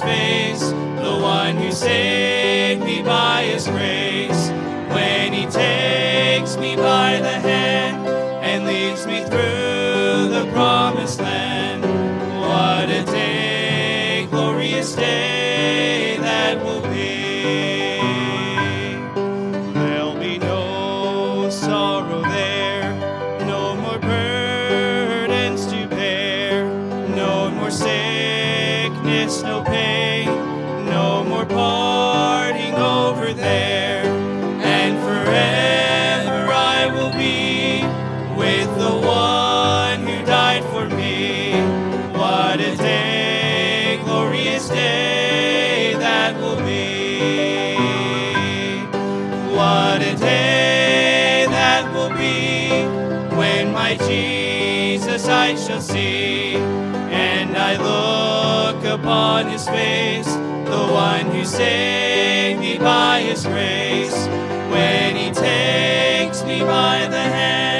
face, the one who saved me by his grace. When he takes me by the hand and leads me through the promised land. I shall see, and I look upon his face, the one who saved me by his grace. When he takes me by the hand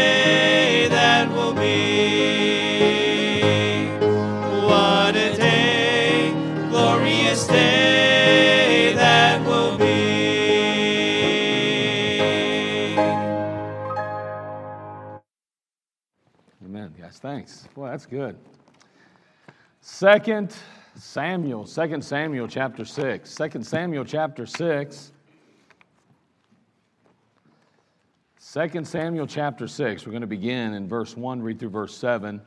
Thanks. Well, that's good. Second Samuel, Second Samuel chapter 6. Second Samuel chapter 6. Second Samuel chapter 6. We're going to begin in verse 1, read through verse 7.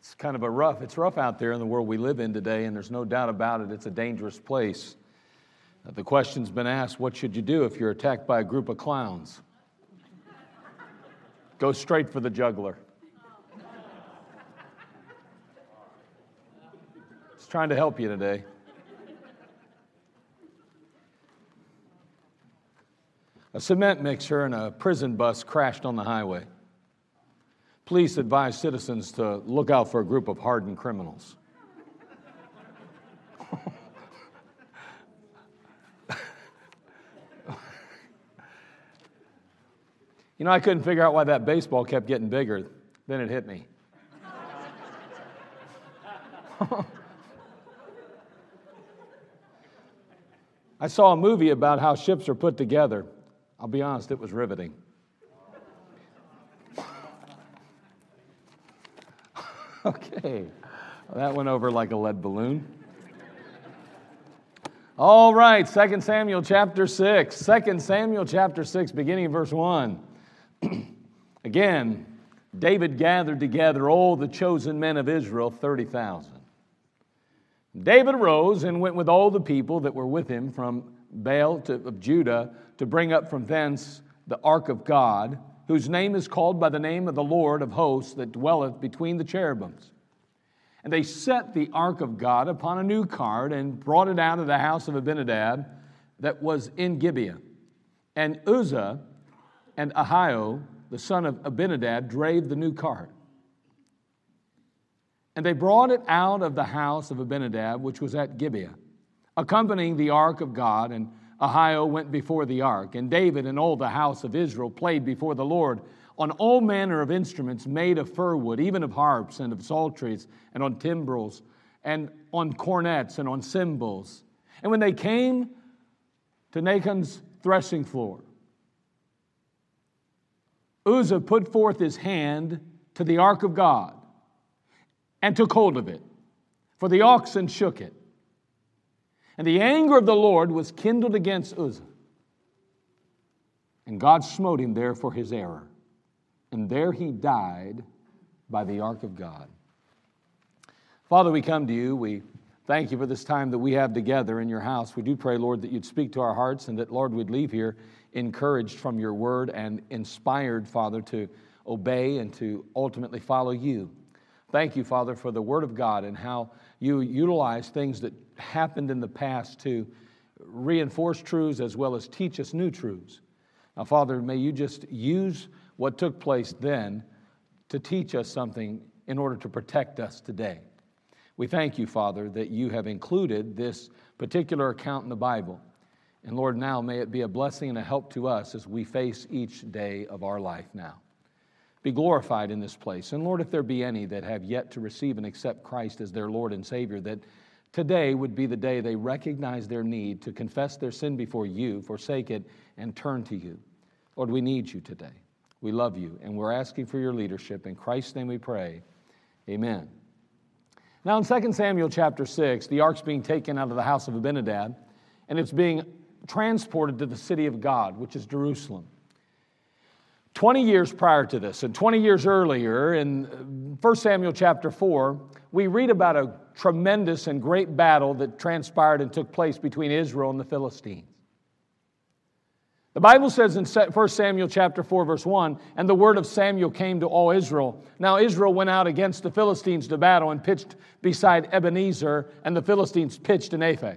It's kind of a rough, it's rough out there in the world we live in today, and there's no doubt about it. It's a dangerous place. Uh, The question's been asked what should you do if you're attacked by a group of clowns? Go straight for the juggler. Trying to help you today. A cement mixer and a prison bus crashed on the highway. Police advise citizens to look out for a group of hardened criminals. you know, I couldn't figure out why that baseball kept getting bigger. Then it hit me. I saw a movie about how ships are put together. I'll be honest, it was riveting. okay, that went over like a lead balloon. All right, 2 Samuel chapter 6. 2 Samuel chapter 6, beginning in verse 1. Again, David gathered together all the chosen men of Israel, 30,000. David arose and went with all the people that were with him from Baal to, of Judah to bring up from thence the ark of God, whose name is called by the name of the Lord of hosts that dwelleth between the cherubims. And they set the ark of God upon a new cart and brought it out of the house of Abinadab that was in Gibeah. And Uzzah and Ahio, the son of Abinadab, drave the new cart. And they brought it out of the house of Abinadab, which was at Gibeah, accompanying the ark of God. And Ahio went before the ark. And David and all the house of Israel played before the Lord on all manner of instruments made of fir wood, even of harps and of psalteries, and on timbrels, and on cornets, and on cymbals. And when they came to Nachon's threshing floor, Uzzah put forth his hand to the ark of God and took hold of it, for the oxen shook it. And the anger of the Lord was kindled against Uzzah. And God smote him there for his error. And there he died by the ark of God. Father, we come to you. We thank you for this time that we have together in your house. We do pray, Lord, that you'd speak to our hearts and that, Lord, we'd leave here encouraged from your word and inspired, Father, to obey and to ultimately follow you. Thank you, Father, for the word of God and how you utilize things that happened in the past to reinforce truths as well as teach us new truths. Now, Father, may you just use what took place then to teach us something in order to protect us today. We thank you, Father, that you have included this particular account in the Bible. And Lord, now may it be a blessing and a help to us as we face each day of our life now. Be glorified in this place. And Lord, if there be any that have yet to receive and accept Christ as their Lord and Savior, that today would be the day they recognize their need to confess their sin before you, forsake it, and turn to you. Lord, we need you today. We love you, and we're asking for your leadership. In Christ's name we pray. Amen. Now, in 2 Samuel chapter 6, the ark's being taken out of the house of Abinadab, and it's being transported to the city of God, which is Jerusalem. 20 years prior to this, and 20 years earlier, in 1 Samuel chapter 4, we read about a tremendous and great battle that transpired and took place between Israel and the Philistines. The Bible says in 1 Samuel chapter 4 verse 1, and the word of Samuel came to all Israel. Now Israel went out against the Philistines to battle and pitched beside Ebenezer, and the Philistines pitched in Aphek.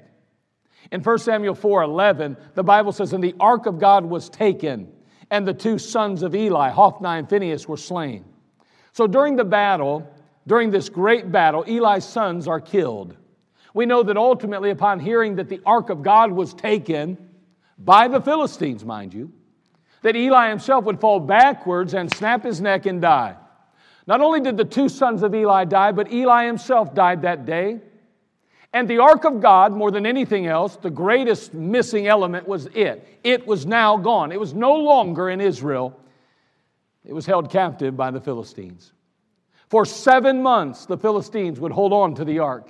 In 1 Samuel 4 11, the Bible says, And the ark of God was taken, and the two sons of Eli, Hophni and Phinehas, were slain. So during the battle, during this great battle, Eli's sons are killed. We know that ultimately, upon hearing that the ark of God was taken, by the Philistines, mind you, that Eli himself would fall backwards and snap his neck and die. Not only did the two sons of Eli die, but Eli himself died that day. And the ark of God, more than anything else, the greatest missing element was it. It was now gone. It was no longer in Israel. It was held captive by the Philistines. For seven months, the Philistines would hold on to the ark.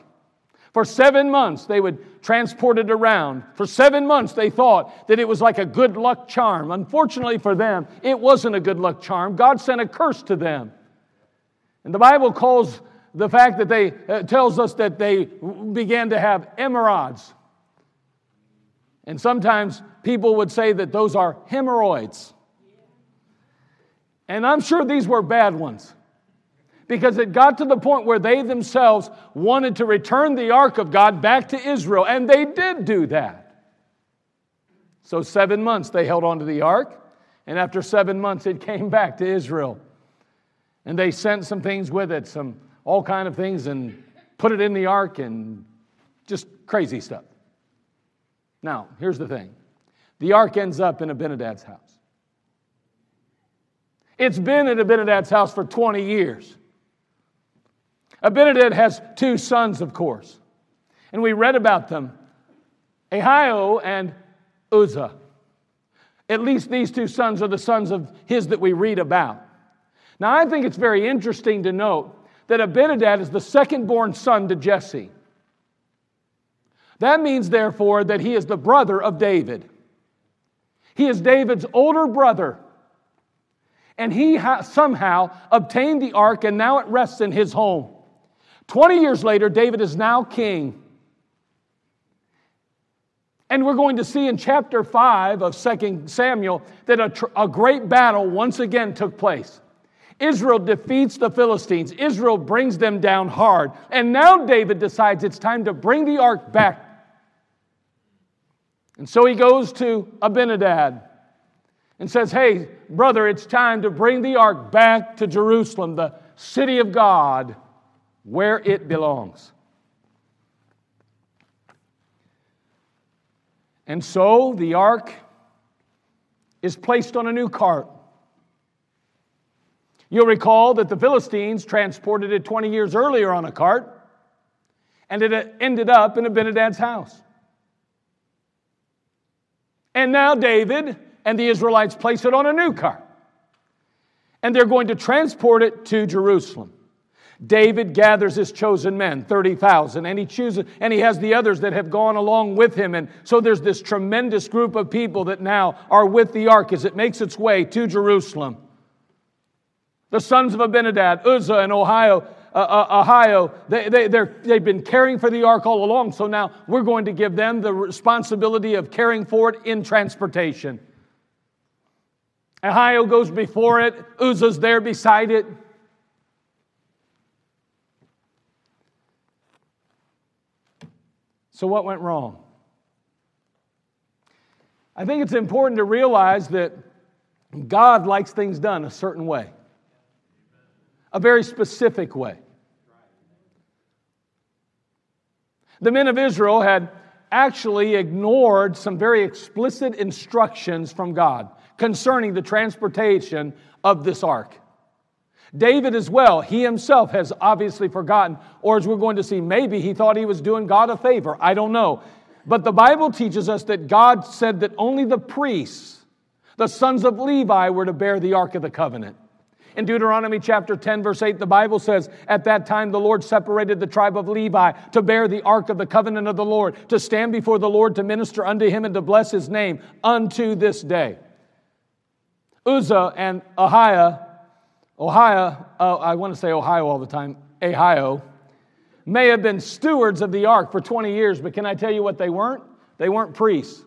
For seven months, they would transport it around. For seven months, they thought that it was like a good luck charm. Unfortunately for them, it wasn't a good luck charm. God sent a curse to them. And the Bible calls the fact that they uh, tells us that they began to have emerods. And sometimes people would say that those are hemorrhoids. And I'm sure these were bad ones because it got to the point where they themselves wanted to return the ark of God back to Israel, and they did do that. So, seven months they held on to the ark, and after seven months it came back to Israel. And they sent some things with it, some all kind of things, and put it in the ark and just crazy stuff. Now, here's the thing the ark ends up in Abinadab's house. It's been in Abinadab's house for 20 years. Abinadab has two sons, of course, and we read about them Ahio and Uzzah. At least these two sons are the sons of his that we read about. Now, I think it's very interesting to note that Abinadab is the second born son to Jesse. That means, therefore, that he is the brother of David. He is David's older brother. And he ha- somehow obtained the ark, and now it rests in his home. 20 years later, David is now king. And we're going to see in chapter 5 of 2 Samuel that a, tr- a great battle once again took place. Israel defeats the Philistines. Israel brings them down hard. And now David decides it's time to bring the ark back. And so he goes to Abinadab and says, Hey, brother, it's time to bring the ark back to Jerusalem, the city of God where it belongs. And so the ark is placed on a new cart. You'll recall that the Philistines transported it 20 years earlier on a cart, and it uh, ended up in Abinadab's house. And now David and the Israelites place it on a new cart. and they're going to transport it to Jerusalem. David gathers his chosen men, 30,000, and he chooses, and he has the others that have gone along with him. And so there's this tremendous group of people that now are with the ark as it makes its way to Jerusalem. The sons of Abinadab, Uzzah and Ohio, uh, uh, Ahio, they, they, they've been caring for the ark all along, so now we're going to give them the responsibility of caring for it in transportation. Ohio goes before it, Uzzah's there beside it. So, what went wrong? I think it's important to realize that God likes things done a certain way, a very specific way. The men of Israel had actually ignored some very explicit instructions from God concerning the transportation of this ark. David, as well, he himself has obviously forgotten, or as we're going to see, maybe he thought he was doing God a favor. I don't know. But the Bible teaches us that God said that only the priests, the sons of Levi, were to bear the Ark of the Covenant. In Deuteronomy chapter 10, verse 8, the Bible says, At that time the Lord separated the tribe of Levi to bear the ark of the covenant of the Lord, to stand before the Lord to minister unto him and to bless his name unto this day. Uzzah and Ahio Ohio, uh, I want to say Ohio all the time, Ohio, may have been stewards of the ark for 20 years, but can I tell you what they weren't? They weren't priests.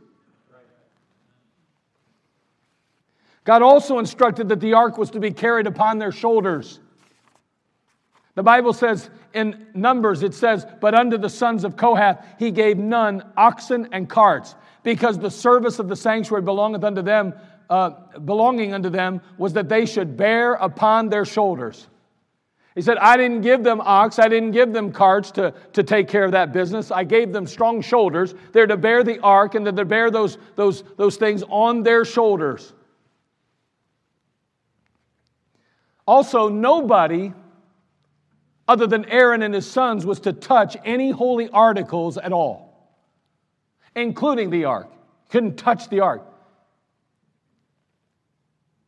God also instructed that the ark was to be carried upon their shoulders. The Bible says in Numbers, it says, But unto the sons of Kohath he gave none oxen and carts, because the service of the sanctuary belongeth unto them uh, belonging unto them was that they should bear upon their shoulders. He said, I didn't give them ox, I didn't give them carts to, to take care of that business. I gave them strong shoulders. They're to bear the ark and they're to bear those, those, those things on their shoulders. Also, nobody other than Aaron and his sons was to touch any holy articles at all, including the ark. Couldn't touch the ark.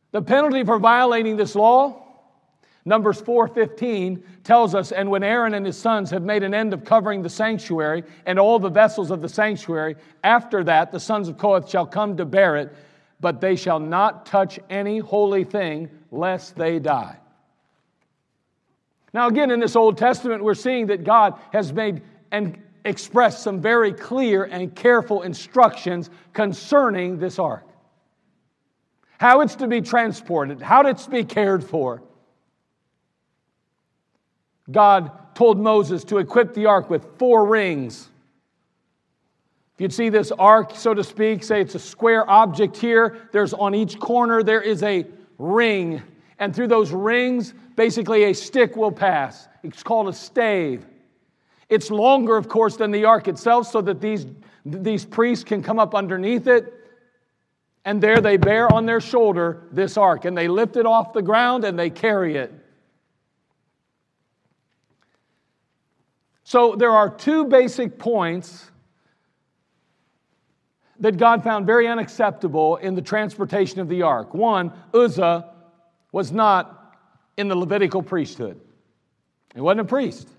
The penalty for violating this law, Numbers 4:15 tells us, and when Aaron and his sons have made an end of covering the sanctuary and all the vessels of the sanctuary, after that the sons of Kohath shall come to bear it, but they shall not touch any holy thing lest they die. Now, again, in this Old Testament, we're seeing that God has made and expressed some very clear and careful instructions concerning this ark how it's to be transported, how it's to be cared for. God told Moses to equip the ark with four rings. You'd see this ark, so to speak, say it's a square object here, there's on each corner there is a ring. And through those rings, basically a stick will pass. It's called a stave. It's longer, of course, than the ark itself, so that these, these priests can come up underneath it. And there they bear on their shoulder this ark, and they lift it off the ground and they carry it. So there are two basic points that God found very unacceptable in the transportation of the ark. One, Uzzah was not in the Levitical priesthood, he wasn't a priest.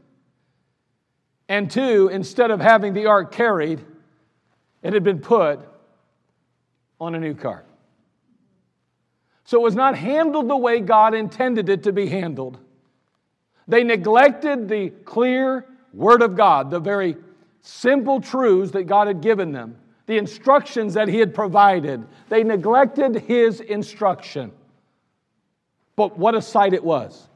And two, instead of having the ark carried, it had been put on a new cart. So it was not handled the way God intended it to be handled. They neglected the clear Word of God, the very simple truths that God had given them, the instructions that He had provided. They neglected His instruction. But what a sight it was.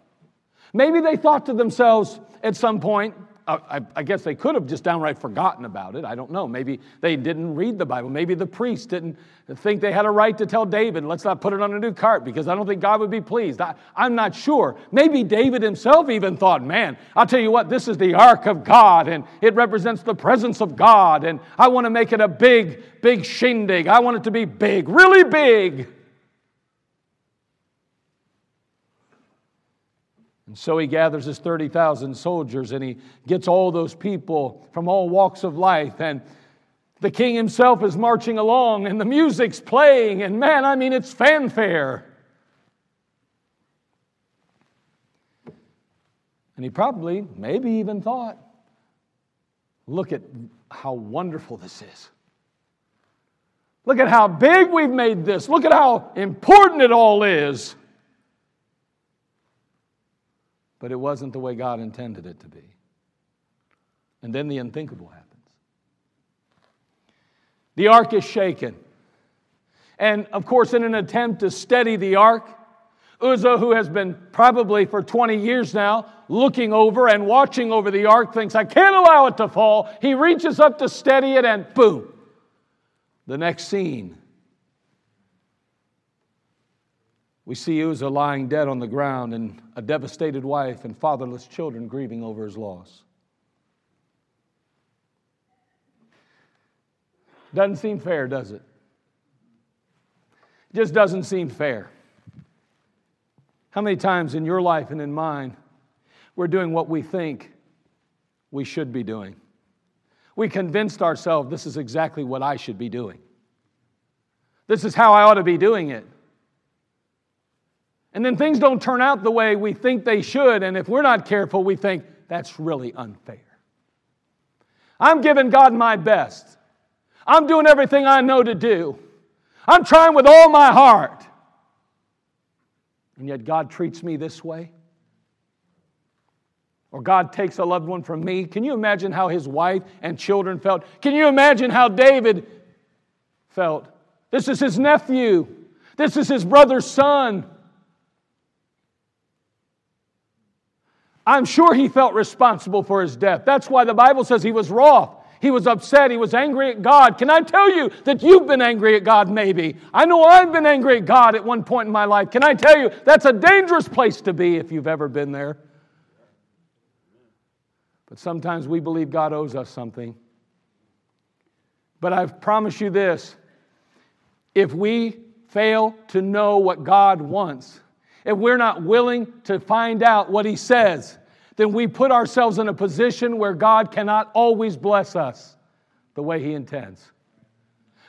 Maybe they thought to themselves at some point, I, I, guess they could have just downright forgotten about it. I don't know. Maybe they didn't read the Bible. Maybe the priest didn't think they had a right to tell David, let's not put it on a new cart because I don't think God would be pleased. I, I'm not sure. Maybe David himself even thought, man, I'll tell you what, this is the ark of God and it represents the presence of God and I want to make it a big, big shindig. I want it to be big, really big. And so he gathers his 30,000 soldiers and he gets all those people from all walks of life. And the king himself is marching along and the music's playing. And man, I mean, it's fanfare. And he probably, maybe even thought, look at how wonderful this is. Look at how big we've made this. Look at how important it all is. But it wasn't the way God intended it to be. And then the unthinkable happens. The ark is shaken. And of course, in an attempt to steady the ark, Uzzah, who has been probably for 20 years now looking over and watching over the ark, thinks, I can't allow it to fall. He reaches up to steady it, and boom, the next scene. We see Uzzah lying dead on the ground and a devastated wife and fatherless children grieving over his loss. Doesn't seem fair, does it? Just doesn't seem fair. How many times in your life and in mine we're doing what we think we should be doing? We convinced ourselves this is exactly what I should be doing. This is how I ought to be doing it. And then things don't turn out the way we think they should, and if we're not careful, we think that's really unfair. I'm giving God my best. I'm doing everything I know to do. I'm trying with all my heart. And yet God treats me this way? Or God takes a loved one from me? Can you imagine how his wife and children felt? Can you imagine how David felt? This is his nephew. This is his brother's son. I'm sure he felt responsible for his death. That's why the Bible says he was wroth. He was upset. He was angry at God. Can I tell you that you've been angry at God, maybe? I know I've been angry at God at one point in my life. Can I tell you that's a dangerous place to be if you've ever been there? But sometimes we believe God owes us something. But I promise you this if we fail to know what God wants, if we're not willing to find out what He says, then we put ourselves in a position where God cannot always bless us the way He intends.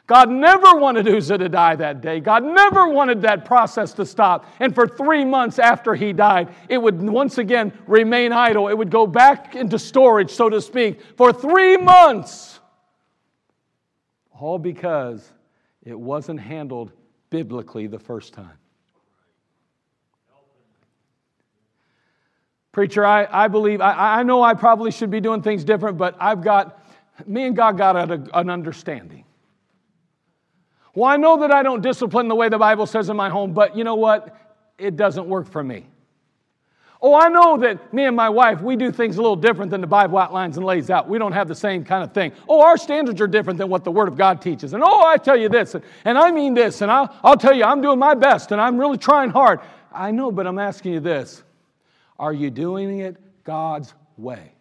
God never wanted Uzzah to die that day. God never wanted that process to stop. And for three months after he died, it would once again remain idle. It would go back into storage, so to speak, for three months. All because it wasn't handled biblically the first time. Preacher, I, I believe, I, I know I probably should be doing things different, but I've got, me and God got an understanding. Well, I know that I don't discipline the way the Bible says in my home, but you know what? It doesn't work for me. Oh, I know that me and my wife, we do things a little different than the Bible outlines and lays out. We don't have the same kind of thing. Oh, our standards are different than what the Word of God teaches. And oh, I tell you this, and, and I mean this, and I'll, I'll tell you, I'm doing my best, and I'm really trying hard. I know, but I'm asking you this are you doing it God's way?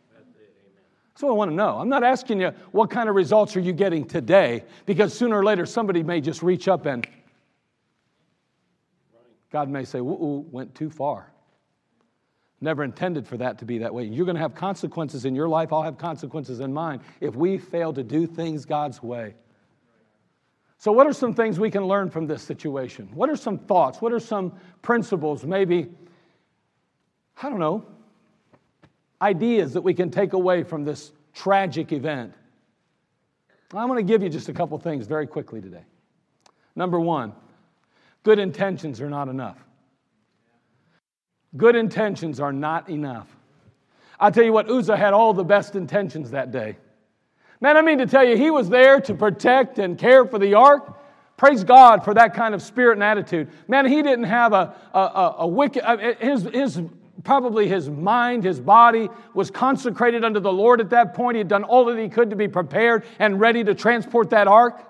That's what I want to know. I'm not asking you what kind of results are you getting today, because sooner or later somebody may just reach up and God may say, ooh, went too far. Never intended for that to be that way. You're going to have consequences in your life, I'll have consequences in mine if we fail to do things God's way. So, what are some things we can learn from this situation? What are some thoughts? What are some principles, maybe I don't know, ideas that we can take away from this tragic event. I'm going to give you just a couple things very quickly today. Number one, good intentions are not enough. Good intentions are not enough. I'll tell you what, Uzzah had all the best intentions that day. Man, I mean to tell you, he was there to protect and care for the ark. Praise God for that kind of spirit and attitude. Man, he didn't have a, a, a, a wicked, uh, his, his probably his mind, his body was consecrated unto the Lord at that point. He had done all that he could to be prepared and ready to transport that ark.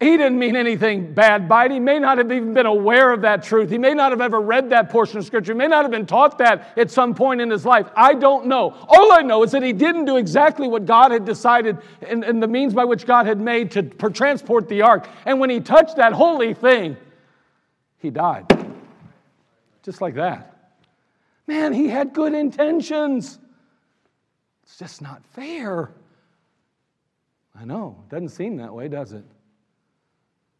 He didn't mean anything bad by it. He may not have even been aware of that truth. He may not have ever read that portion of Scripture. He may not have been taught that at some point in his life. I don't know. All I know is that he didn't do exactly what God had decided and, and the means by which God had made to transport the ark. And when he touched that holy thing, he died. Just like that. Man, he had good intentions. It's just not fair. I know. It doesn't seem that way, does it?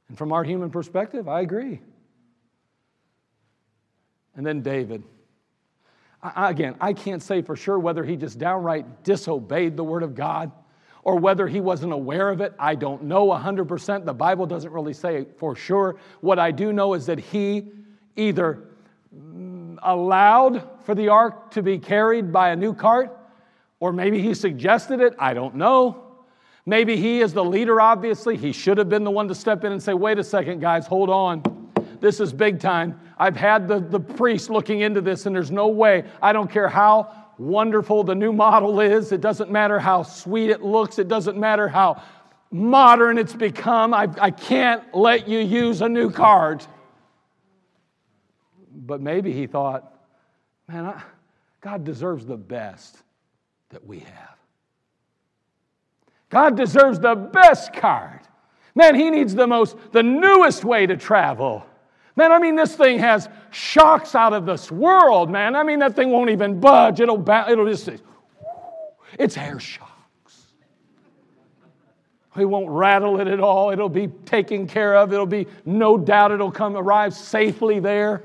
And from our human perspective, I agree. And then David. I, again, I can't say for sure whether he just downright disobeyed the word of God or whether he wasn't aware of it. I don't know 100%. The Bible doesn't really say for sure. What I do know is that he either allowed for the ark to be carried by a new cart, or maybe he suggested it. I don't know. Maybe he, is the leader, obviously, he should have been the one to step in and say, wait a second, guys, hold on. This is big time. I've had the, the priest looking into this, and there's no way. I don't care how wonderful the new model is. It doesn't matter how sweet it looks. It doesn't matter how modern it's become. I, I can't let you use a new card. But maybe he thought, man, I, God deserves the best that we have. God deserves the best card. Man, he needs the most, the newest way to travel. Man, I mean, this thing has shocks out of this world, man. I mean, that thing won't even budge. It'll, it'll just, it's air shocks. He won't rattle it at all. It'll be taken care of. It'll be, no doubt, it'll come, arrive safely there.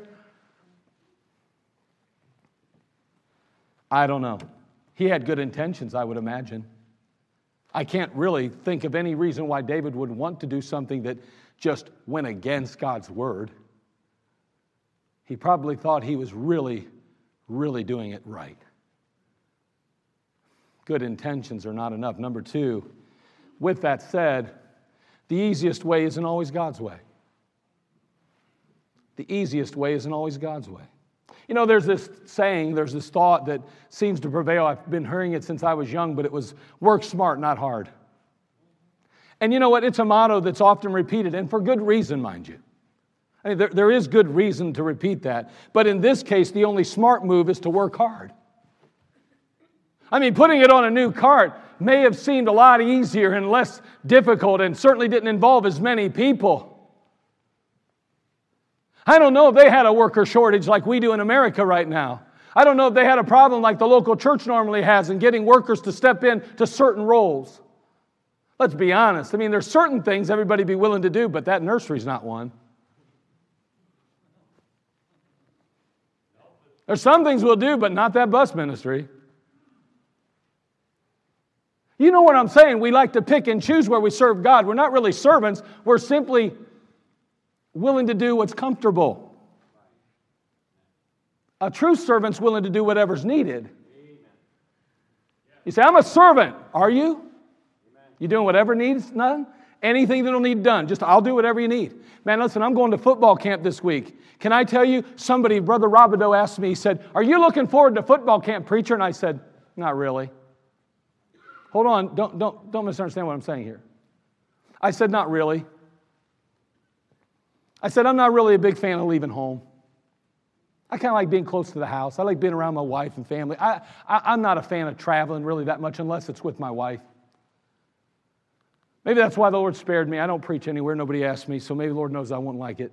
I don't know. He had good intentions, I would imagine. I can't really think of any reason why David would want to do something that just went against God's word. He probably thought he was really, really doing it right. Good intentions are not enough. Number two, with that said, the easiest way isn't always God's way. The easiest way isn't always God's way. You know, there's this saying, there's this thought that seems to prevail. I've been hearing it since I was young, but it was work smart, not hard. And you know what? It's a motto that's often repeated, and for good reason, mind you. I mean, there, there is good reason to repeat that. But in this case, the only smart move is to work hard. I mean, putting it on a new cart may have seemed a lot easier and less difficult and certainly didn't involve as many people. I don't know if they had a worker shortage like we do in America right now. I don't know if they had a problem like the local church normally has in getting workers to step in to certain roles. Let's be honest. I mean, there's certain things everybody be willing to do, but that nursery's not one. There's some things we'll do, but not that bus ministry. You know what I'm saying? We like to pick and choose where we serve God. We're not really servants, we're simply willing to do what's comfortable. A true servant's willing to do whatever's needed. You say, I'm a servant. Are you? You doing whatever needs done? Anything that'll need done. Just I'll do whatever you need. Man, listen, I'm going to football camp this week. Can I tell you, somebody, Brother Robideau asked me, he said, Are you looking forward to football camp, preacher? And I said, Not really. Hold on, don't, don't, don't misunderstand what I'm saying here. I said, Not really. I said, I'm not really a big fan of leaving home. I kind of like being close to the house. I like being around my wife and family. I, I, am not a fan of traveling really that much unless it's with my wife. Maybe that's why the Lord spared me. I don't preach anywhere, nobody asked me, so maybe the Lord knows I won't like it.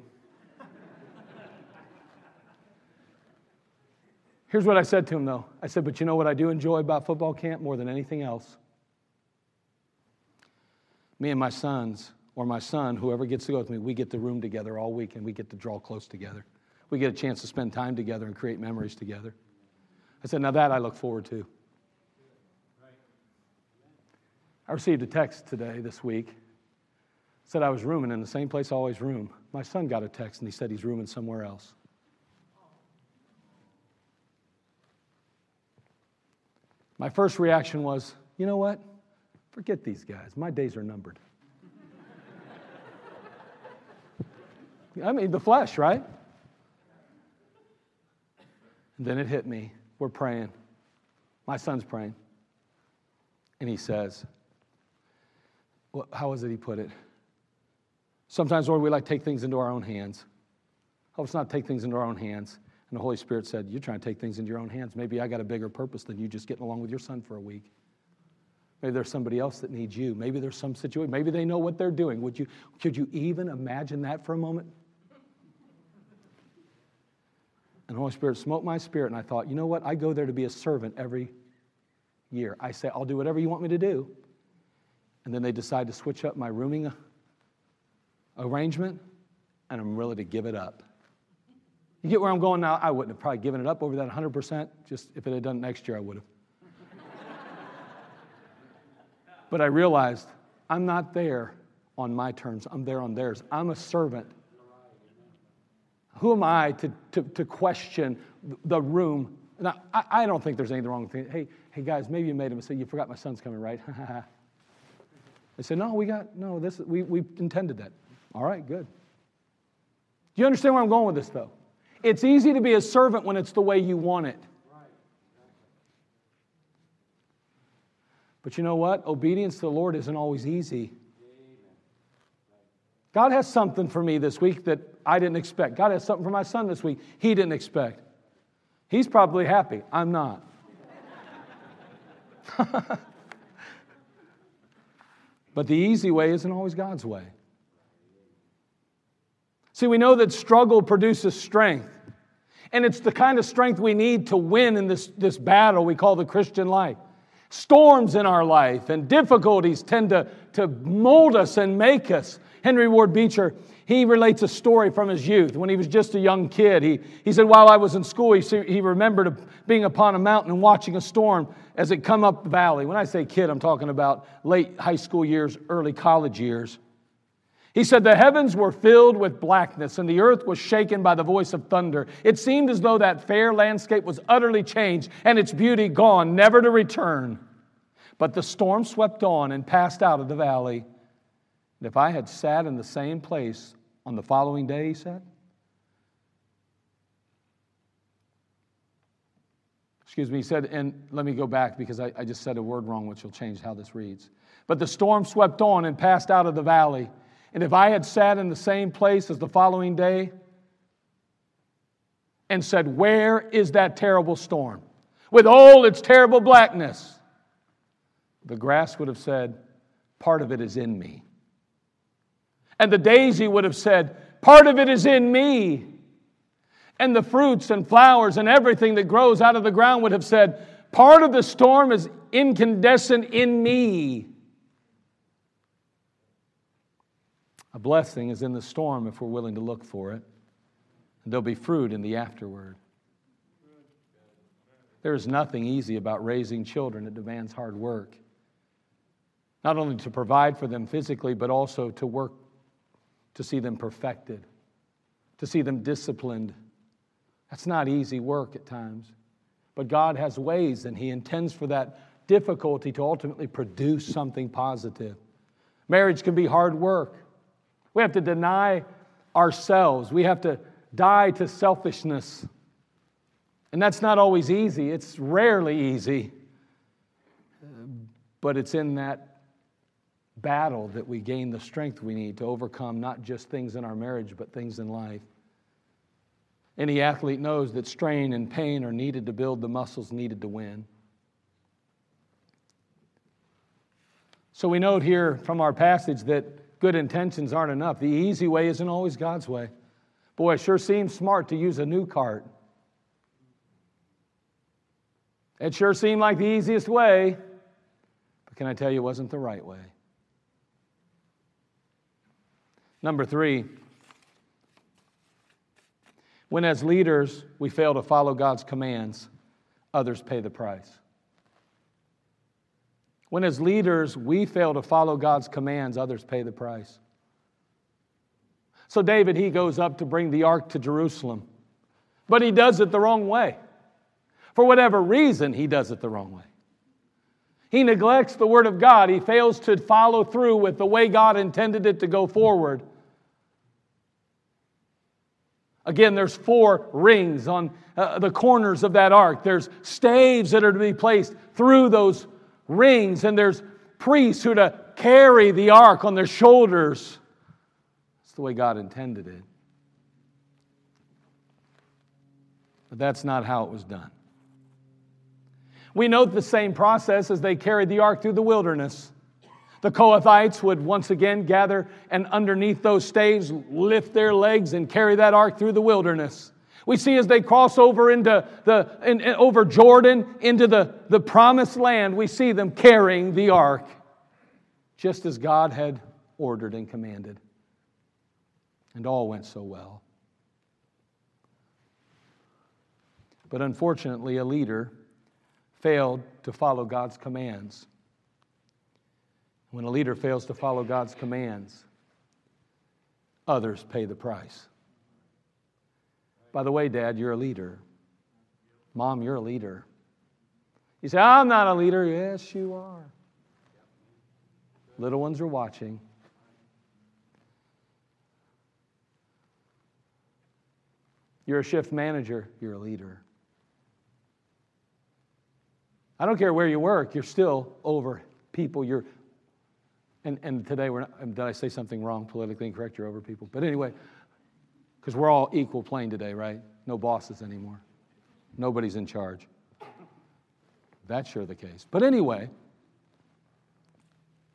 Here's what I said to him, though. I said, But you know what I do enjoy about football camp more than anything else? Me and my sons or my son, whoever gets to go with me, we get the room together all week and we get to draw close together. We get a chance to spend time together and create memories together. I said, now that I look forward to. I received a text today, this week, said I was rooming in the same place I always room. My son got a text and he said he's rooming somewhere else. My first reaction was, you know what? Forget these guys. My days are numbered. I mean, the flesh, right? And then it hit me. We're praying. My son's praying. And he says, well, How is it he put it? Sometimes, Lord, we like take things into our own hands. Help us not take things into our own hands. And the Holy Spirit said, You're trying to take things into your own hands. Maybe I got a bigger purpose than you just getting along with your son for a week. Maybe there's somebody else that needs you. Maybe there's some situation. Maybe they know what they're doing. Would you, could you even imagine that for a moment? And the Holy Spirit smote my spirit, and I thought, you know what? I go there to be a servant every year. I say, I'll do whatever you want me to do. And then they decide to switch up my rooming arrangement, and I'm willing to give it up. You get where I'm going now? I wouldn't have probably given it up over that 100%. Just if it had done next year, I would have. but I realized I'm not there on my terms, I'm there on theirs. I'm a servant. Who am I to, to, to question the room? Now, I, I don't think there's anything wrong with it. Hey, hey, guys, maybe you made a mistake. You forgot my son's coming, right? they said, no, we got, no, this, we, we intended that. All right, good. Do you understand where I'm going with this, though? It's easy to be a servant when it's the way you want it. But you know what? Obedience to the Lord isn't always easy. God has something for me this week that I didn't expect. God has something for my son this week he didn't expect. He's probably happy. I'm not. but the easy way isn't always God's way. See, we know that struggle produces strength. And it's the kind of strength we need to win in this, this battle we call the Christian life. Storms in our life and difficulties tend to, to mold us and make us. Henry Ward Beecher, he relates a story from his youth. When he was just a young kid, he, he said, While I was in school, he, he remembered being upon a mountain and watching a storm as it come up the valley. When I say kid, I'm talking about late high school years, early college years. He said, The heavens were filled with blackness, and the earth was shaken by the voice of thunder. It seemed as though that fair landscape was utterly changed and its beauty gone, never to return. But the storm swept on and passed out of the valley. And if I had sat in the same place on the following day, he said, Excuse me, he said, and let me go back because I, I just said a word wrong, which will change how this reads. But the storm swept on and passed out of the valley. And if I had sat in the same place as the following day and said, Where is that terrible storm? With all its terrible blackness, the grass would have said, Part of it is in me. And the daisy would have said, Part of it is in me. And the fruits and flowers and everything that grows out of the ground would have said, Part of the storm is incandescent in me. A blessing is in the storm if we're willing to look for it. And there'll be fruit in the afterward. There is nothing easy about raising children, it demands hard work. Not only to provide for them physically, but also to work to see them perfected, to see them disciplined. That's not easy work at times. But God has ways, and He intends for that difficulty to ultimately produce something positive. Marriage can be hard work. We have to deny ourselves. We have to die to selfishness. And that's not always easy, it's rarely easy. But it's in that battle that we gain the strength we need to overcome not just things in our marriage, but things in life. Any athlete knows that strain and pain are needed to build the muscles needed to win. So we note here from our passage that good intentions aren't enough. The easy way isn't always God's way. Boy, it sure seems smart to use a new cart. It sure seemed like the easiest way, but can I tell you, it wasn't the right way. Number three, when as leaders we fail to follow God's commands, others pay the price. When, as leaders, we fail to follow God's commands, others pay the price. So, David, he goes up to bring the ark to Jerusalem, but he does it the wrong way. For whatever reason, he does it the wrong way. He neglects the Word of God. He fails to follow through with the way God intended it to go forward. Again, there's four rings on uh, the corners of that ark. There's staves that are to be placed through those rings, and there's priests who to carry the ark on their shoulders. That's the way God intended it. But that's not how it was done. We note the same process as they carried the ark through the wilderness. The Kohathites would once again gather and underneath those staves lift their legs and carry that ark through the wilderness. We see as they cross over into the in, in, over Jordan into the, the promised land, we see them carrying the ark, just as God had ordered and commanded. And all went so well. But unfortunately, a leader failed to follow God's commands. When a leader fails to follow God's commands, others pay the price. By the way, Dad, you're a leader. Mom, you're a leader. You say, I'm not a leader. Yes, you are. Little ones are watching. You're a shift manager, you're a leader. I don't care where you work, you're still over people. You're, and, and today, we're not, did I say something wrong, politically incorrect? You're over people. But anyway, because we're all equal plane today, right? No bosses anymore. Nobody's in charge. That's sure the case. But anyway,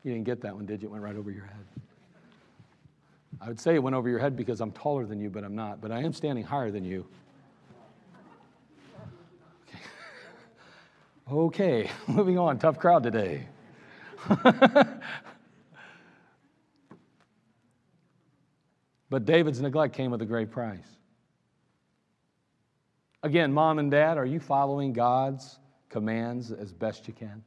you didn't get that one, did you? It went right over your head. I would say it went over your head because I'm taller than you, but I'm not. But I am standing higher than you. Okay, okay. moving on. Tough crowd today. but David's neglect came with a great price. Again, mom and dad, are you following God's commands as best you can?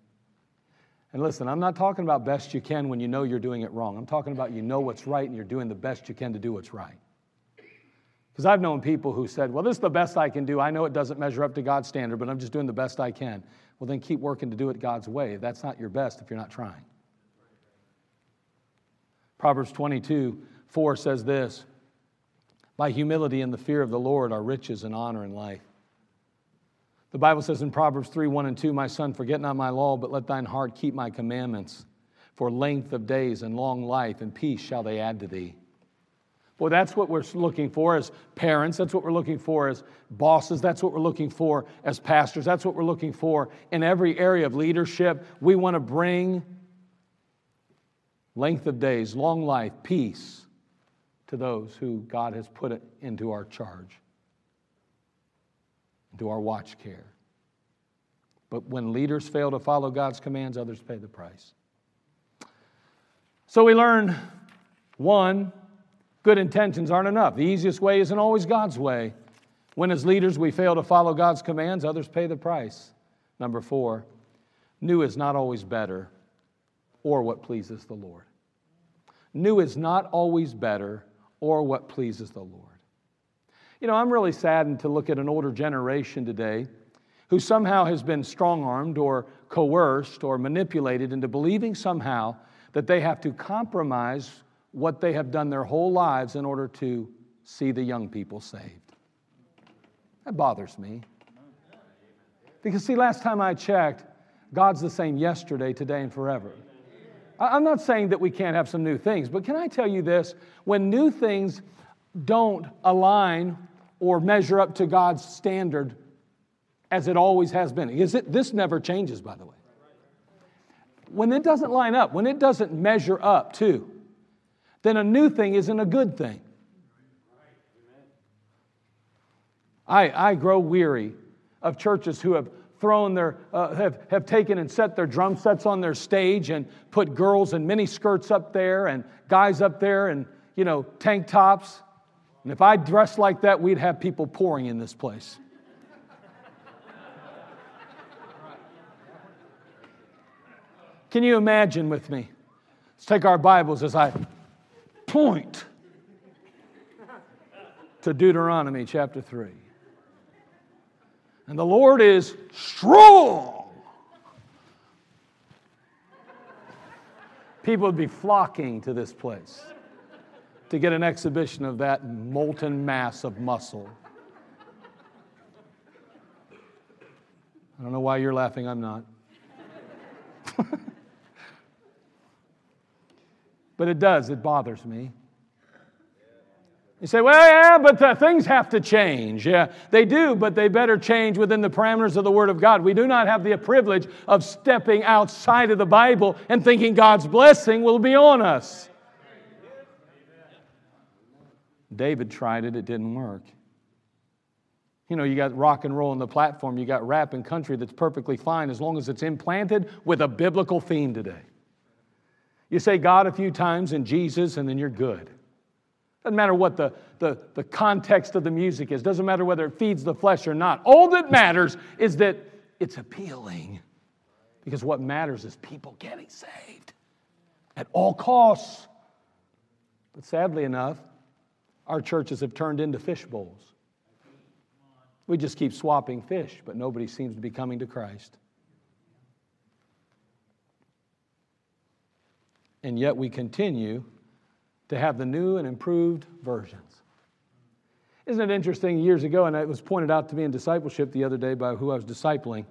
And listen, I'm not talking about best you can when you know you're doing it wrong. I'm talking about you know what's right and you're doing the best you can to do what's right. Because I've known people who said, Well, this is the best I can do. I know it doesn't measure up to God's standard, but I'm just doing the best I can. Well, then keep working to do it God's way. That's not your best if you're not trying. Proverbs 22 4 says this By humility and the fear of the Lord are riches and honor and life. The Bible says in Proverbs 3 1 and 2, My son, forget not my law, but let thine heart keep my commandments. For length of days and long life and peace shall they add to thee. Boy, that's what we're looking for as parents. That's what we're looking for as bosses. That's what we're looking for as pastors. That's what we're looking for in every area of leadership. We want to bring length of days, long life, peace to those who God has put into our charge into our watch care. But when leaders fail to follow God's commands, others pay the price. So we learn one, good intentions aren't enough. The easiest way isn't always God's way. When, as leaders, we fail to follow God's commands, others pay the price. Number four, new is not always better or what pleases the Lord. New is not always better or what pleases the Lord. You know, I'm really saddened to look at an older generation today who somehow has been strong armed or coerced or manipulated into believing somehow that they have to compromise what they have done their whole lives in order to see the young people saved. That bothers me. Because, see, last time I checked, God's the same yesterday, today, and forever. I'm not saying that we can't have some new things, but can I tell you this? When new things don't align or measure up to God's standard as it always has been. Is it, this never changes, by the way. When it doesn't line up, when it doesn't measure up to, then a new thing isn't a good thing. I, I grow weary of churches who have thrown their, uh, have, have taken and set their drum sets on their stage and put girls in mini skirts up there and guys up there and, you know, tank tops and if I dressed like that, we'd have people pouring in this place. Can you imagine with me? Let's take our Bibles as I point to Deuteronomy chapter 3. And the Lord is strong. People would be flocking to this place to get an exhibition of that molten mass of muscle. I don't know why you're laughing, I'm not. but it does, it bothers me. You say, well, yeah, but the things have to change. Yeah, they do, but they better change within the parameters of the Word of God. We do not have the privilege of stepping outside of the Bible and thinking God's blessing will be on us. David tried it, it didn't work. You know, you got rock and roll on the platform, you got rap and country that's perfectly fine as long as it's implanted with a biblical theme today. You say God a few times and Jesus, and then you're good. Doesn't matter what the, the, the context of the music is, doesn't matter whether it feeds the flesh or not. All that matters is that it's appealing. Because what matters is people getting saved at all costs. But sadly enough, our churches have turned into fish bowls. We just keep swapping fish, but nobody seems to be coming to Christ. And yet we continue to have the new and improved versions. Isn't it interesting? Years ago, and it was pointed out to me in discipleship the other day by who I was discipling,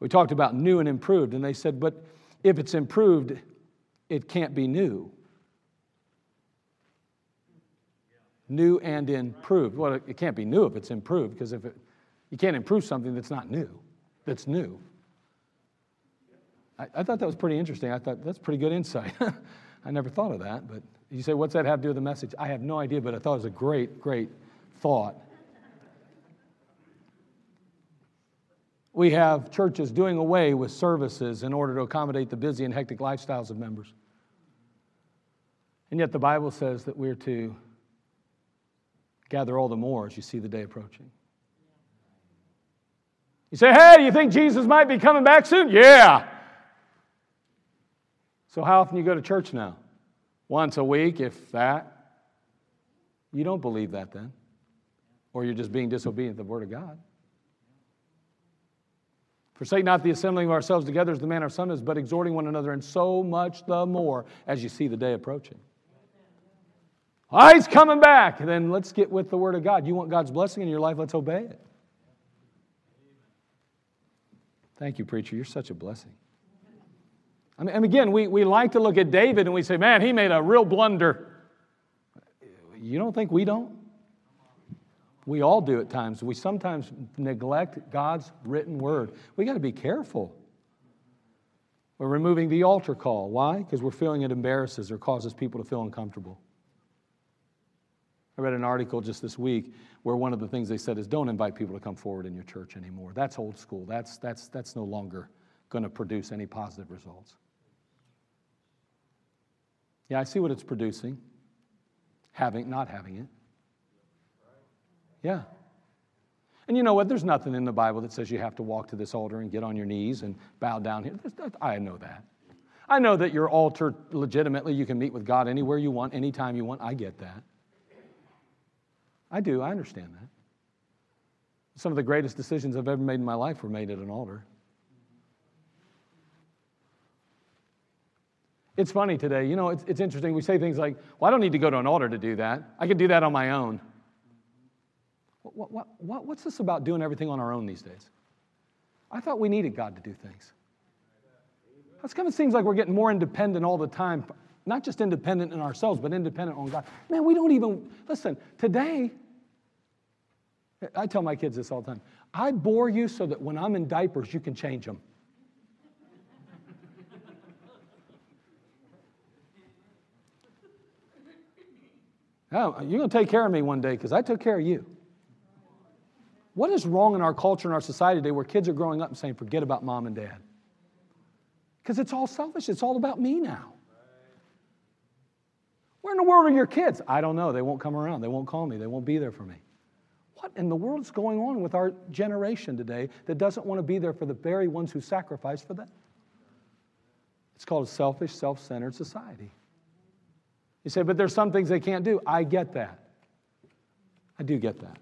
we talked about new and improved, and they said, but if it's improved, it can't be new. New and improved. Well, it can't be new if it's improved, because if it, you can't improve something that's not new, that's new. I, I thought that was pretty interesting. I thought that's pretty good insight. I never thought of that, but you say, what's that have to do with the message? I have no idea, but I thought it was a great, great thought. We have churches doing away with services in order to accommodate the busy and hectic lifestyles of members. And yet the Bible says that we're to gather all the more as you see the day approaching. You say, hey, you think Jesus might be coming back soon? Yeah. So, how often you go to church now? Once a week, if that. You don't believe that then. Or you're just being disobedient to the Word of God. Forsake not the assembling of ourselves together as the manner of some is, but exhorting one another, and so much the more as you see the day approaching. Oh, he's coming back. Then let's get with the Word of God. You want God's blessing in your life, let's obey it. Thank you, preacher. You're such a blessing. I mean, and again, we, we like to look at David and we say, man, he made a real blunder. You don't think we don't? We all do at times. We sometimes neglect God's written word. We got to be careful. We're removing the altar call. Why? Because we're feeling it embarrasses or causes people to feel uncomfortable. I read an article just this week where one of the things they said is don't invite people to come forward in your church anymore. That's old school. That's, that's, that's no longer going to produce any positive results. Yeah, I see what it's producing, having, not having it. Yeah. And you know what? There's nothing in the Bible that says you have to walk to this altar and get on your knees and bow down here. I know that. I know that your altar, legitimately, you can meet with God anywhere you want, anytime you want. I get that. I do. I understand that. Some of the greatest decisions I've ever made in my life were made at an altar. It's funny today. You know, it's, it's interesting. We say things like, well, I don't need to go to an altar to do that. I can do that on my own. What, what, what, what's this about doing everything on our own these days? I thought we needed God to do things. That's kind of seems like we're getting more independent all the time. Not just independent in ourselves, but independent on God. Man, we don't even, listen, today, I tell my kids this all the time I bore you so that when I'm in diapers, you can change them. Oh, you're going to take care of me one day because I took care of you. What is wrong in our culture and our society today where kids are growing up and saying, forget about mom and dad? Because it's all selfish. It's all about me now. Where in the world are your kids? I don't know. They won't come around. They won't call me. They won't be there for me. What in the world is going on with our generation today that doesn't want to be there for the very ones who sacrificed for them? It's called a selfish, self centered society. You say, but there's some things they can't do. I get that. I do get that.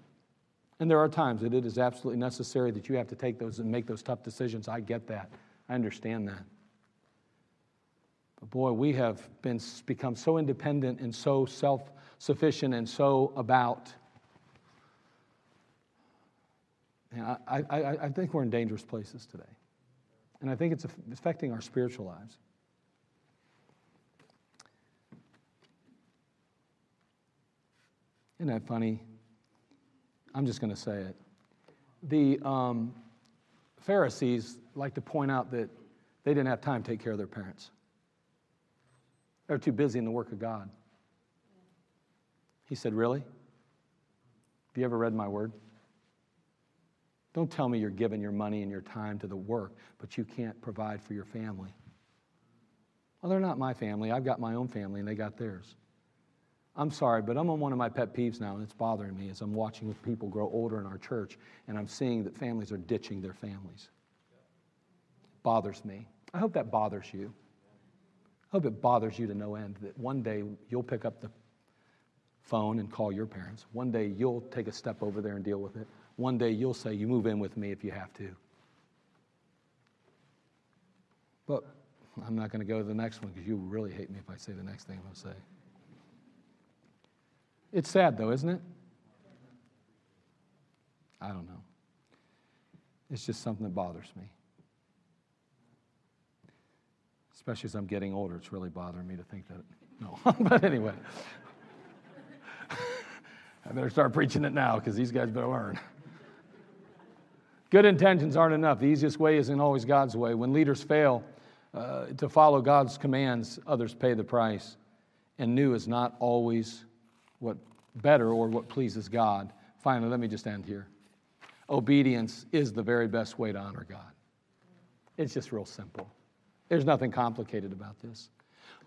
And there are times that it is absolutely necessary that you have to take those and make those tough decisions. I get that. I understand that. But boy, we have been, become so independent and so self sufficient and so about. And I, I, I think we're in dangerous places today. And I think it's affecting our spiritual lives. Isn't that funny? I'm just going to say it. The um, Pharisees like to point out that they didn't have time to take care of their parents. They're too busy in the work of God. He said, Really? Have you ever read my word? Don't tell me you're giving your money and your time to the work, but you can't provide for your family. Well, they're not my family. I've got my own family, and they got theirs. I'm sorry, but I'm on one of my pet peeves now, and it's bothering me as I'm watching with people grow older in our church, and I'm seeing that families are ditching their families. It bothers me. I hope that bothers you. I hope it bothers you to no end that one day you'll pick up the phone and call your parents. One day you'll take a step over there and deal with it. One day you'll say, You move in with me if you have to. But I'm not going to go to the next one because you really hate me if I say the next thing I'm going to say. It's sad, though, isn't it? I don't know. It's just something that bothers me. Especially as I'm getting older, it's really bothering me to think that. No. but anyway, I better start preaching it now because these guys better learn. Good intentions aren't enough. The easiest way isn't always God's way. When leaders fail uh, to follow God's commands, others pay the price. And new is not always what better or what pleases God. Finally, let me just end here. Obedience is the very best way to honor God. It's just real simple. There's nothing complicated about this.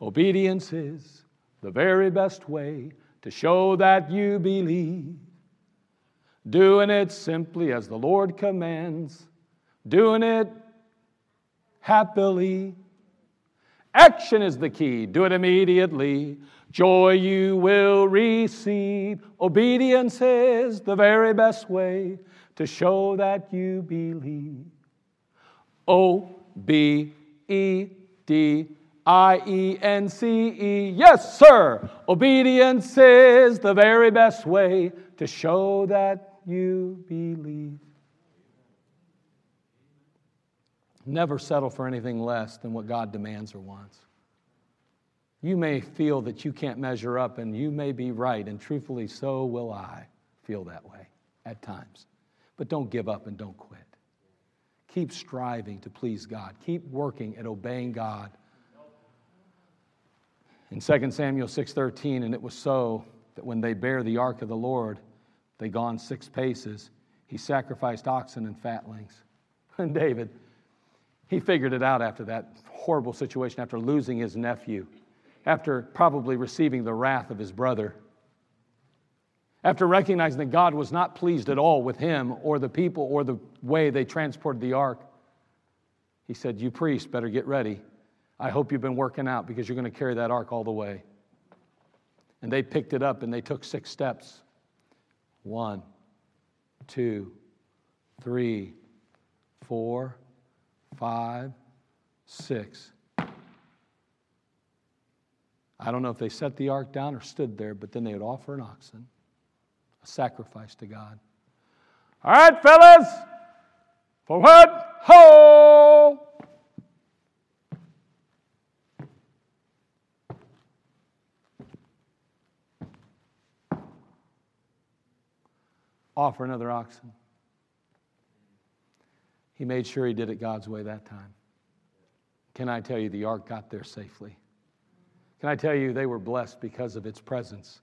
Obedience is the very best way to show that you believe. Doing it simply as the Lord commands, doing it happily. Action is the key. Do it immediately. Joy you will receive. Obedience is the very best way to show that you believe. O B E D I E N C E. Yes, sir. Obedience is the very best way to show that you believe. Never settle for anything less than what God demands or wants. You may feel that you can't measure up, and you may be right, and truthfully, so will I feel that way at times. But don't give up and don't quit. Keep striving to please God, keep working at obeying God. In 2 Samuel 6:13, and it was so that when they bare the ark of the Lord, they gone six paces. He sacrificed oxen and fatlings. And David, he figured it out after that horrible situation, after losing his nephew after probably receiving the wrath of his brother. After recognizing that God was not pleased at all with him or the people or the way they transported the ark, he said, You priests better get ready. I hope you've been working out because you're going to carry that ark all the way. And they picked it up and they took six steps one, two, three, four, five, six. I don't know if they set the ark down or stood there, but then they would offer an oxen, a sacrifice to God. All right, fellas, for what? Ho! Offer another oxen. He made sure he did it God's way that time. Can I tell you, the ark got there safely? Can I tell you, they were blessed because of its presence.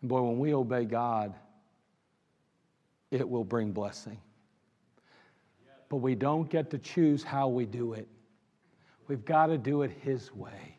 And boy, when we obey God, it will bring blessing. But we don't get to choose how we do it. We've got to do it His way.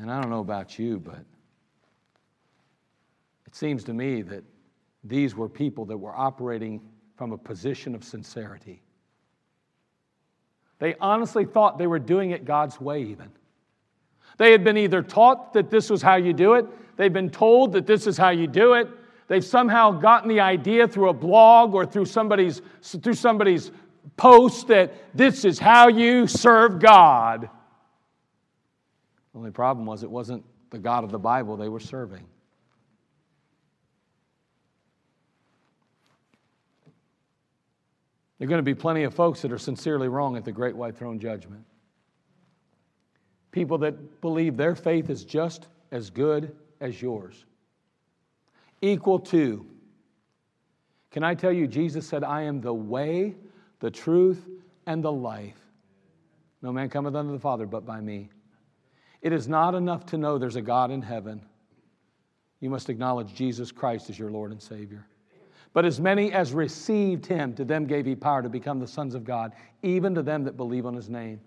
And I don't know about you, but it seems to me that these were people that were operating from a position of sincerity. They honestly thought they were doing it God's way, even. They had been either taught that this was how you do it, they've been told that this is how you do it, they've somehow gotten the idea through a blog or through somebody's, through somebody's post that this is how you serve God. The only problem was it wasn't the God of the Bible they were serving. There are going to be plenty of folks that are sincerely wrong at the great white throne judgment. People that believe their faith is just as good as yours. Equal to. Can I tell you, Jesus said, I am the way, the truth, and the life. No man cometh unto the Father but by me. It is not enough to know there's a God in heaven. You must acknowledge Jesus Christ as your Lord and Savior. But as many as received him, to them gave he power to become the sons of God, even to them that believe on his name.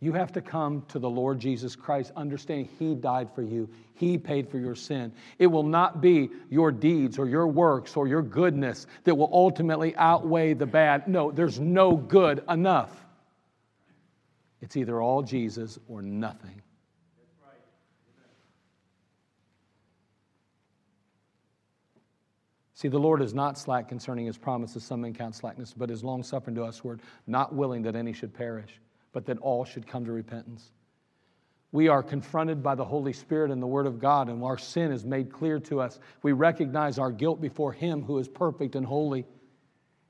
You have to come to the Lord Jesus Christ, understanding He died for you. He paid for your sin. It will not be your deeds or your works or your goodness that will ultimately outweigh the bad. No, there's no good enough. It's either all Jesus or nothing. See, the Lord is not slack concerning his promises, some men count slackness, but is long suffering to us, word, not willing that any should perish, but that all should come to repentance. We are confronted by the Holy Spirit and the Word of God, and our sin is made clear to us. We recognize our guilt before Him who is perfect and holy.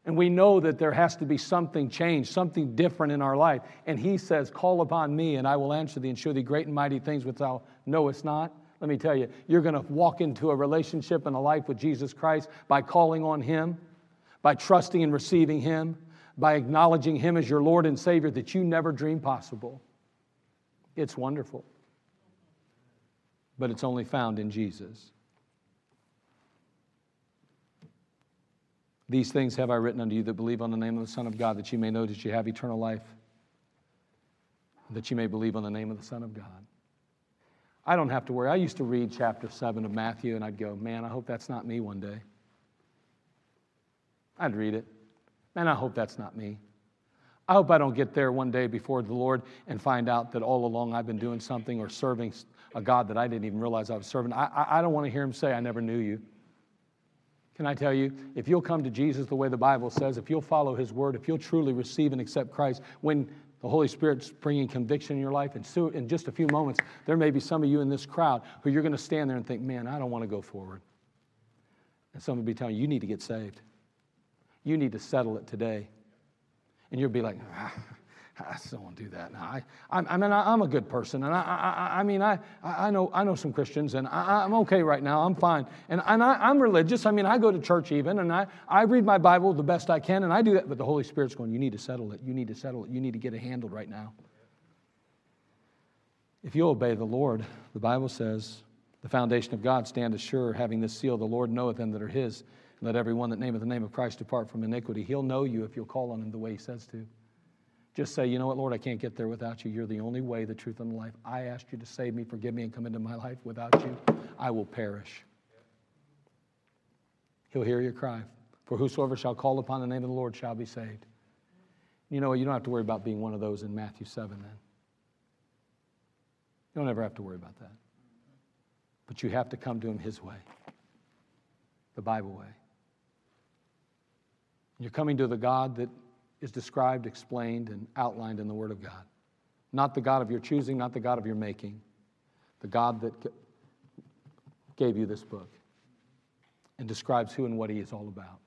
And we know that there has to be something changed, something different in our life. And He says, Call upon me, and I will answer thee and show thee great and mighty things which thou knowest not. Let me tell you, you're going to walk into a relationship and a life with Jesus Christ by calling on Him, by trusting and receiving Him, by acknowledging Him as your Lord and Savior that you never dreamed possible. It's wonderful. But it's only found in Jesus. These things have I written unto you that believe on the name of the Son of God, that you may know that you have eternal life, that you may believe on the name of the Son of God. I don't have to worry. I used to read chapter 7 of Matthew and I'd go, man, I hope that's not me one day. I'd read it. Man, I hope that's not me. I hope I don't get there one day before the Lord and find out that all along I've been doing something or serving a God that I didn't even realize I was serving. I, I, I don't want to hear him say, I never knew you. Can I tell you, if you'll come to Jesus the way the Bible says, if you'll follow his word, if you'll truly receive and accept Christ, when the Holy Spirit's bringing conviction in your life. And so in just a few moments, there may be some of you in this crowd who you're going to stand there and think, man, I don't want to go forward. And some will be telling you, you need to get saved. You need to settle it today. And you'll be like, ah, I still don't do that. I, I, I mean, I, am a good person, and I, I, I mean, I, I know, I know some Christians, and I, am okay right now. I'm fine, and, and I, am religious. I mean, I go to church even, and I, I read my Bible the best I can, and I do that. But the Holy Spirit's going, you need to settle it. You need to settle it. You need to get it handled right now. If you obey the Lord, the Bible says, the foundation of God stand assured, having this seal, the Lord knoweth them that are His. Let every one that nameth the name of Christ depart from iniquity. He'll know you if you'll call on Him the way He says to. Just say, you know what, Lord, I can't get there without you. You're the only way, the truth, and the life. I asked you to save me, forgive me, and come into my life. Without you, I will perish. He'll hear your cry. For whosoever shall call upon the name of the Lord shall be saved. You know, you don't have to worry about being one of those in Matthew 7 then. You don't ever have to worry about that. But you have to come to him his way, the Bible way. You're coming to the God that is described, explained, and outlined in the Word of God. Not the God of your choosing, not the God of your making, the God that gave you this book and describes who and what He is all about.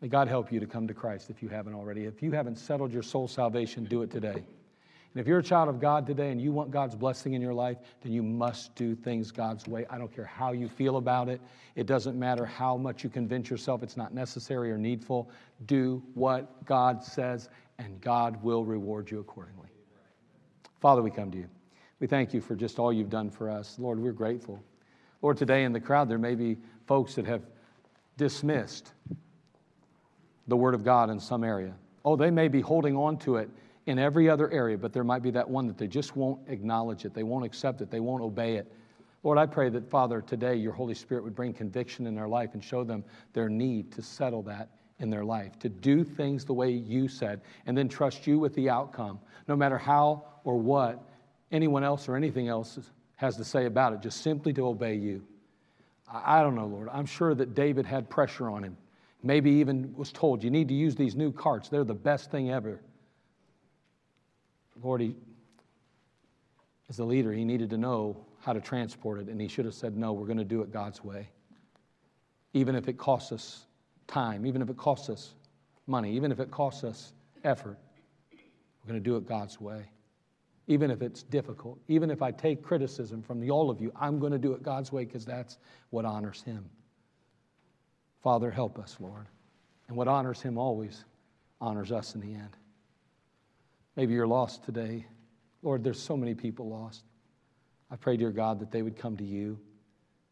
May God help you to come to Christ if you haven't already. If you haven't settled your soul salvation, do it today. And if you're a child of God today and you want God's blessing in your life, then you must do things God's way. I don't care how you feel about it. It doesn't matter how much you convince yourself it's not necessary or needful. Do what God says, and God will reward you accordingly. Father, we come to you. We thank you for just all you've done for us. Lord, we're grateful. Lord, today in the crowd, there may be folks that have dismissed the Word of God in some area. Oh, they may be holding on to it in every other area, but there might be that one that they just won't acknowledge it, they won't accept it, they won't obey it. Lord, I pray that, Father, today your Holy Spirit would bring conviction in their life and show them their need to settle that in their life, to do things the way you said, and then trust you with the outcome, no matter how or what anyone else or anything else has to say about it, just simply to obey you. I don't know, Lord. I'm sure that David had pressure on him. Maybe even was told, you need to use these new carts. They're the best thing ever. Lord, he, as a leader, he needed to know how to transport it, and he should have said, No, we're going to do it God's way. Even if it costs us time, even if it costs us money, even if it costs us effort, we're going to do it God's way. Even if it's difficult, even if I take criticism from the, all of you, I'm going to do it God's way because that's what honors Him. Father, help us, Lord. And what honors Him always honors us in the end. Maybe you're lost today. Lord, there's so many people lost. I pray, dear God, that they would come to you,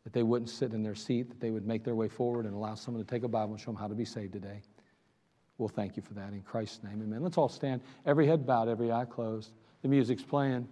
that they wouldn't sit in their seat, that they would make their way forward and allow someone to take a Bible and show them how to be saved today. We'll thank you for that in Christ's name. Amen. Let's all stand. Every head bowed, every eye closed. The music's playing.